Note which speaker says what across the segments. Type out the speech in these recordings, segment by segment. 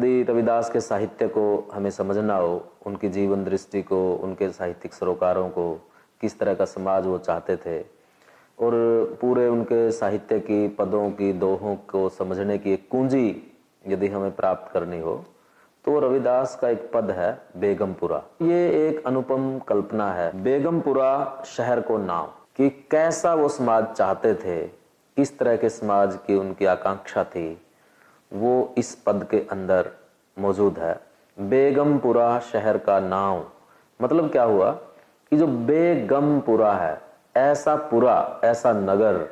Speaker 1: यदि रविदास के साहित्य को हमें समझना हो, उनकी जीवन दृष्टि को, उनके साहित्यिक सरोकारों को, किस तरह का समाज वो चाहते थे, और पूरे उनके साहित्य की पदों की, दोहों को समझने की एक कुंजी यदि हमें प्राप्त करनी हो तो रविदास का एक पद है, बेगमपुरा। ये एक अनुपम कल्पना है, बेगमपुरा शहर को नाम, कि कैसा वो समाज चाहते थे, किस तरह के समाज की उनकी आकांक्षा थी वो इस पद के अंदर मौजूद है। बेगमपुरा शहर का नाम। मतलब क्या हुआ? कि जो बेगमपुरा है, ऐसा पुरा, ऐसा नगर,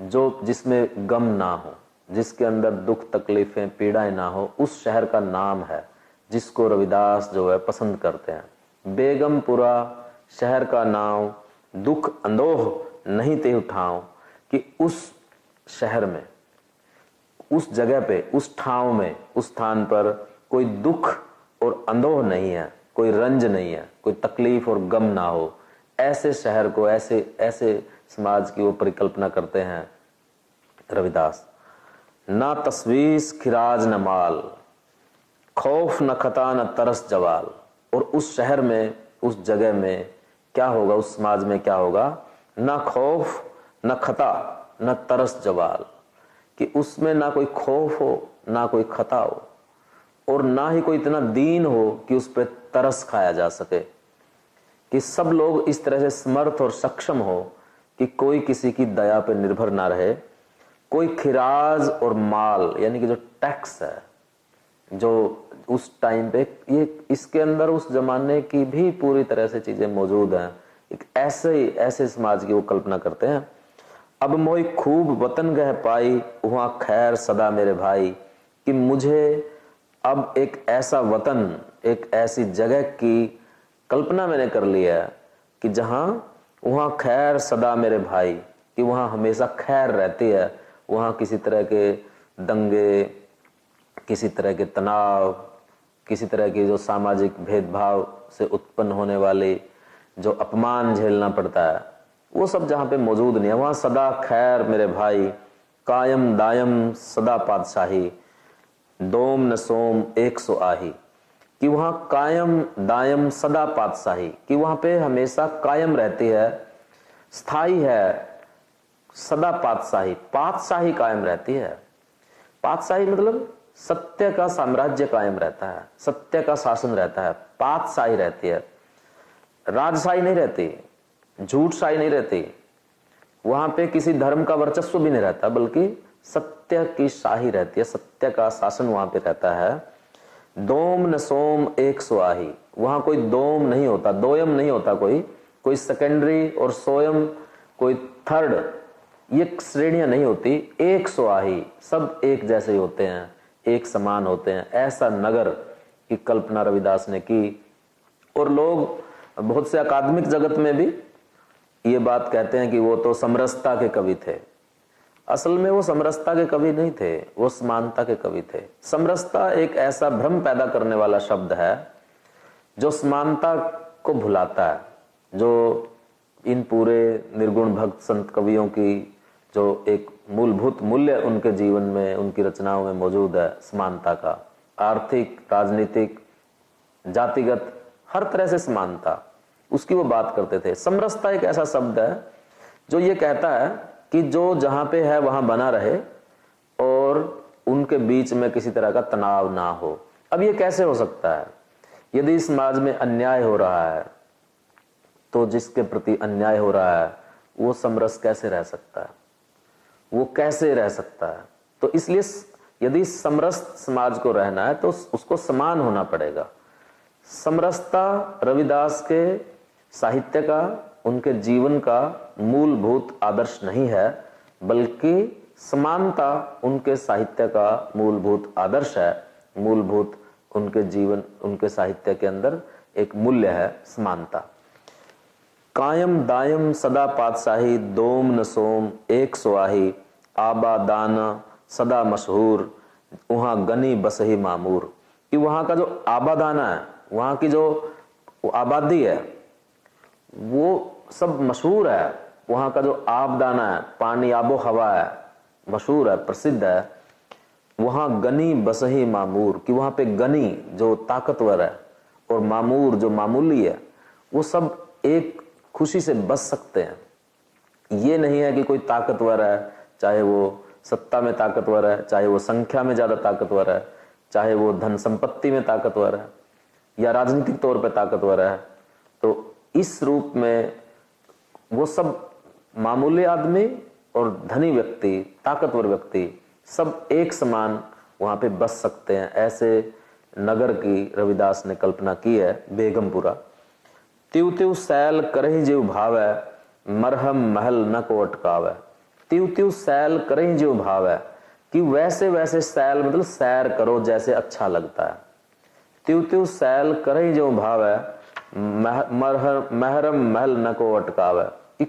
Speaker 1: जो जिसमें गम ना हो, जिसके अंदर दुख, तकलीफें, पीड़ाएँ ना हो, उस शहर का नाम है, जिसको रविदास जो है पसंद करते हैं। बेगमपुरा शहर का नाम दुख, अंदोह नहीं ते उठाओ कि उस शहर में उस जगह पे, उस ठाव में, उस स्थान पर कोई दुख और अंदोह नहीं है, कोई रंज नहीं है, कोई तकलीफ़ और गम ना हो। ऐसे शहर को, ऐसे ऐसे समाज की वो परिकल्पना करते हैं रविदास। ना तस्वीस खिराज न माल, खौफ न खता न तरस जवाल। और उस शहर में, उस जगह में क्या होगा, उस समाज में क्या होगा? ना खौफ, न खता, न तरस जवाल। कि उसमें ना कोई खौफ हो, ना कोई खता हो, और ना ही कोई इतना दीन हो कि उस पर तरस खाया जा सके। कि सब लोग इस तरह से समर्थ और सक्षम हो कि कोई किसी की दया पर निर्भर ना रहे। कोई खिराज और माल, यानी कि जो टैक्स है, जो उस टाइम पे, ये इसके अंदर उस जमाने की भी पूरी तरह से चीज़ें मौजूद हैं। एक ऐसे ही, ऐसे समाज की वो कल्पना करते हैं। अब मोई खूब वतन गह पाई वहाँ खैर सदा मेरे भाई, कि मुझे अब एक ऐसा वतन, एक ऐसी जगह की कल्पना मैंने कर लिया है, कि जहाँ वहाँ खैर सदा मेरे भाई, कि वहाँ हमेशा खैर रहती है, वहाँ किसी तरह के दंगे, किसी तरह के तनाव, किसी तरह की जो सामाजिक भेदभाव से उत्पन्न होने वाली, जो अपमान झेलना पड़ता है। वो सब जहाँ पे मौजूद नहीं है, वहाँ सदा खैर मेरे भाई, कायम दायम सदा पातशाही दोम न सोम एक सो आही। कि वहाँ कायम दायम सदा पातशाही कि वहाँ पे हमेशा कायम रहती है स्थायी है, सदा पातशाही पातशाही कायम रहती है। पातशाही मतलब सत्य का साम्राज्य कायम रहता है, सत्य का शासन रहता है पातशाही रहती है। राजशाही नहीं रहती झूठ शाही नहीं रहती। वहाँ पे किसी धर्म का वर्चस्व भी नहीं रहता, बल्कि सत्य की शाही रहती है, सत्य का शासन वहाँ पे रहता है। दोम न सोम एक सुआही वहाँ कोई दोम नहीं होता, दोयम नहीं होता कोई। कोई सेकेंडरी और सोयम, कोई थर्ड ये श्रेणियाँ नहीं होती। एक सुआही सब एक जैसे ही होते हैं, एक समान होते हैं। ऐसा नगर की कल्पना रविदास ने की। और लोग, बहुत से अकादमिक जगत में भी ये बात कहते हैं कि वो तो समरसता के कवि थे। असल में वो समरसता के कवि नहीं थे, वो समानता के कवि थे। समरसता एक ऐसा भ्रम पैदा करने वाला शब्द है, जो समानता को भुलाता है, जो इन पूरे निर्गुण भक्त संत कवियों की जो एक मूलभूत मूल्य उनके जीवन में, उनकी रचनाओं में मौजूद है, समानता का। आर्थिक, राजनीतिक, जातिगत, हर तरह से समानता। उसकी वो बात करते थे। समरसता एक ऐसा शब्द है, जो ये कहता है कि जो जहाँ पे है वहाँ बना रहे और उनके बीच में किसी तरह का तनाव ना हो। अब ये कैसे हो सकता है? यदि समाज में अन्याय हो रहा है तो जिसके प्रति अन्याय हो रहा है, वो समरस कैसे रह सकता है? वो कैसे रह सकता है? तो इसलिए यदि समरस समाज को रहना है तो उसको समान होना पड़ेगा। समरसता रविदास के साहित्य का, उनके जीवन का मूलभूत आदर्श नहीं है, बल्कि समानता उनके साहित्य का मूलभूत आदर्श है। मूलभूत उनके जीवन, उनके साहित्य के अंदर एक मूल्य है, समानता। कायम दायम सदा पातशाही, दोम न सोम, एक सोआही आबा दाना सदा मशहूर वहाँ गनी बसही मामूर। कि वहाँ का जो आबादाना है, वहाँ की जो आबादी है वो सब मशहूर है। वहाँ का जो आबदाना है, पानी आबो हवा है, मशहूर है, प्रसिद्ध है। वहाँ गनी बसही मामूर, कि वहाँ पे गनी जो ताकतवर है और मामूर जो मामूली है, वो सब एक खुशी से बस सकते हैं। ये नहीं है कि कोई ताकतवर है, चाहे वो सत्ता में ताकतवर है, चाहे वो संख्या में ज़्यादा ताकतवर है, चाहे वो धन संपत्ति में ताकतवर है, या राजनीतिक तौर पर ताकतवर है। इस रूप में वो सब मामूली आदमी और धनी व्यक्ति, ताकतवर व्यक्ति सब एक समान वहाँ पे बस सकते हैं। ऐसे नगर की रविदास ने कल्पना की है, बेगमपुरा। त्यू त्यू सैल करही जीव भाव है मरहम महल न को अटकाव। है त्यू त्यू सैल करही जीव भाव है कि वैसे वैसे सैल मतलब सैर करो जैसे अच्छा लगता है। त्यू त्यू सैल करही जो भाव है महरम महल न को अटकाव।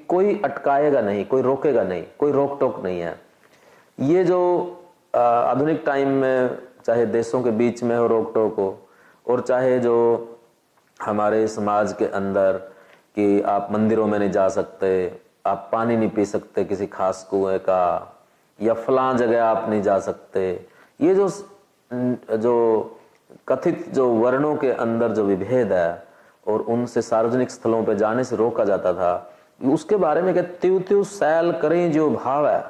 Speaker 1: कोई अटकाएगा नहीं, कोई रोकेगा नहीं, कोई रोक टोक नहीं है। ये जो आधुनिक टाइम में चाहे देशों के बीच में हो रोक टोक हो, और चाहे जो हमारे समाज के अंदर कि आप मंदिरों में नहीं जा सकते, आप पानी नहीं पी सकते किसी खास कुएँ का, या फला जगह आप नहीं जा सकते, ये जो जो कथित जो वर्णों के अंदर जो विभेद है और उनसे सार्वजनिक स्थलों पर जाने से रोका जाता था। उसके बारे में त्यू त्यू सैल करें जो भाव है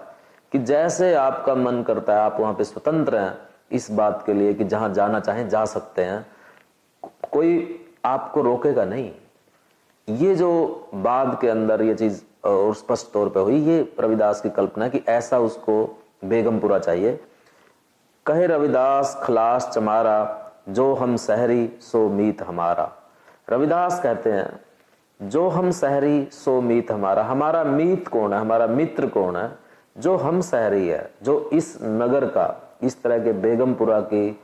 Speaker 1: कि जैसे आपका मन करता है, आप वहाँ पे स्वतंत्र हैं, इस बात के लिए कि जहाँ जाना चाहें जा सकते हैं। कोई आपको रोकेगा नहीं। ये जो बाद के अंदर ये चीज़ और स्पष्ट तौर पे हुई, ये रविदास की कल्पना कि ऐसा उसको बेगमपुरा चाहिए। कहे रविदास, खलास चमारा, जो हम सहरी सो मीत हमारा। रविदास कहते हैं, जो हम सहरी, सो मीत हमारा। हमारा मीत कौन है? हमारा मित्र कौन है? जो हम सहरी है, जो इस नगर का, इस तरह के बेगमपुरा की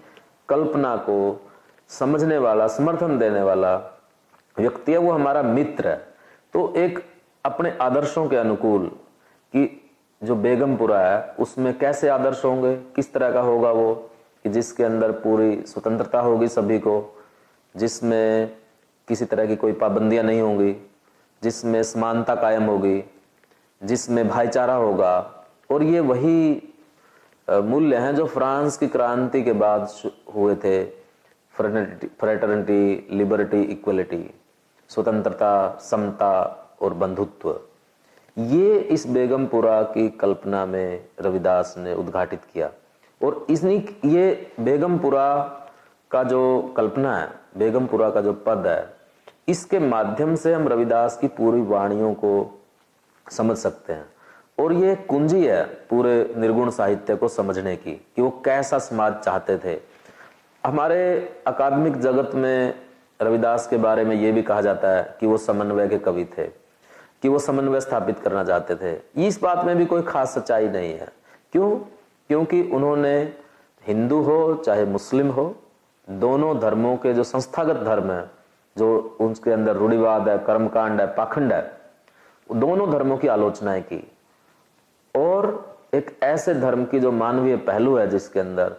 Speaker 1: कल्पना को समझने वाला, समर्थन देने वाला व्यक्ति है, वो हमारा मित्र है। तो एक अपने आदर्शों के अनुकूल कि जो बेगमपुरा है, उसमें कैसे आदर्श होंगे? किस तरह का होगा वो? कि जिसके अंदर पूरी स्वतंत्रता होगी सभी को, जिसमें किसी तरह की कोई पाबंदियाँ नहीं होंगी, जिसमें समानता कायम होगी, जिसमें भाईचारा होगा। और ये वही मूल्य हैं जो फ्रांस की क्रांति के बाद हुए थे। फ्रेटर्निटी, लिबर्टी, इक्वलिटी, स्वतंत्रता, समता और बंधुत्व। ये इस बेगमपुरा की कल्पना में रविदास ने उद्घाटित किया। और इसनी, ये बेगमपुरा का जो कल्पना है, बेगमपुरा का जो पद है इसके माध्यम से हम रविदास की पूरी वाणियों को समझ सकते हैं। और ये कुंजी है पूरे निर्गुण साहित्य को समझने की, कि वो कैसा समाज चाहते थे। हमारे अकादमिक जगत में रविदास के बारे में ये भी कहा जाता है कि वो समन्वय के कवि थे, कि वो समन्वय स्थापित करना चाहते थे। इस बात में भी कोई खास सच्चाई नहीं है। क्यों? क्योंकि उन्होंने हिंदू हो, चाहे मुस्लिम हो, दोनों धर्मों के जो संस्थागत धर्म है जो उनके अंदर रूढ़िवाद है, कर्मकांड है, पाखंड है दोनों धर्मों की आलोचनाएँ की। और एक ऐसे धर्म की जो मानवीय पहलू है जिसके अंदर,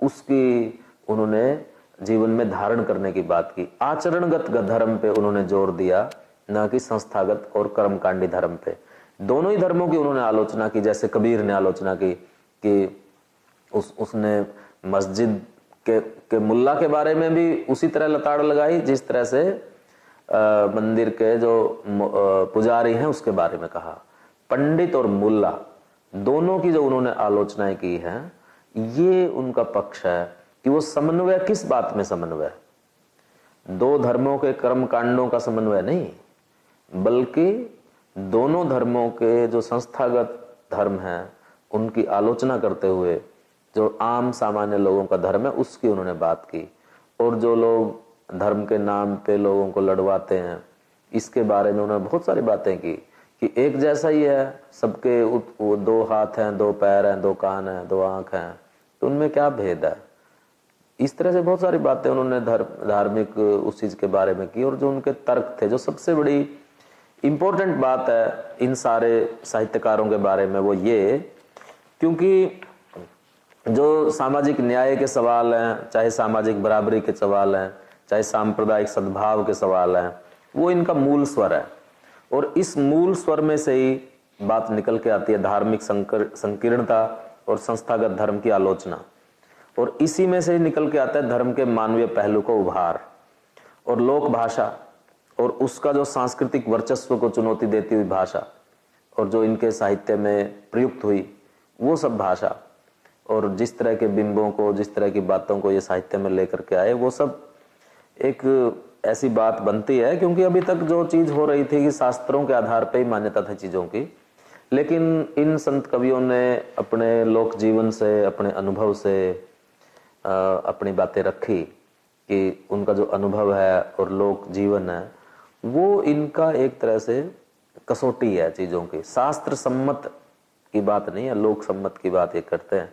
Speaker 1: उसकी उन्होंने जीवन में धारण करने की बात की। आचरणगत धर्म पे उन्होंने ज़ोर दिया, न कि संस्थागत और कर्मकांडी धर्म पे। दोनों ही धर्मों की उन्होंने आलोचना की, जैसे कबीर ने आलोचना की कि उस, उसने मस्जिद के के मुल्ला के बारे में भी उसी तरह लताड़ लगाई जिस तरह से आ, मंदिर के जो पुजारी हैं उसके बारे में कहा। पंडित और मुल्ला दोनों की जो उन्होंने आलोचनाएँ की है ये उनका पक्ष है कि वो समन्वय किस बात में समन्वय? दो धर्मों के कर्म कांडों का समन्वय नहीं बल्कि दोनों धर्मों के जो संस्थागत धर्म है उनकी आलोचना करते हुए जो आम सामान्य लोगों का धर्म है, उसकी उन्होंने बात की। और जो लोग धर्म के नाम पे लोगों को लड़वाते हैं, इसके बारे में उन्होंने बहुत सारी बातें की कि एक जैसा ही है, सबके दो हाथ हैं, दो पैर हैं, दो कान हैं, दो आँख हैं तो उनमें क्या भेद है? इस तरह से बहुत सारी बातें उन्होंने धर्म धार्मिक उस चीज़ के बारे में की और जो उनके तर्क थे, जो सबसे बड़ी इंपॉर्टेंट बात है इन सारे साहित्यकारों के बारे में वो ये, क्योंकि जो सामाजिक न्याय के सवाल हैं, चाहे सामाजिक बराबरी के सवाल हैं, चाहे सांप्रदायिक सद्भाव के सवाल हैं, वो इनका मूल स्वर है। और इस मूल स्वर में से ही बात निकल के आती है धार्मिक संकीर्णता और संस्थागत धर्म की आलोचना। और इसी में से ही निकल के आता है धर्म के मानवीय पहलू को उभार। और लोक भाषा और उसका जो सांस्कृतिक वर्चस्व को चुनौती देती हुई भाषा और जो इनके साहित्य में प्रयुक्त हुई, वो सब भाषा। और जिस तरह के बिंबों को, जिस तरह की बातों को ये साहित्य में लेकर के आए, वो सब एक ऐसी बात बनती है, क्योंकि अभी तक जो चीज़ हो रही थी कि शास्त्रों के आधार पर ही मान्यता थी चीज़ों की। लेकिन इन संत कवियों ने अपने लोक जीवन से, अपने अनुभव से अपनी बातें रखी कि उनका जो अनुभव है और लोक जीवन है, वो इनका एक तरह से कसौटी है चीज़ों की। शास्त्र सम्मत की बात नहीं है, लोक सम्मत की बात ये करते हैं।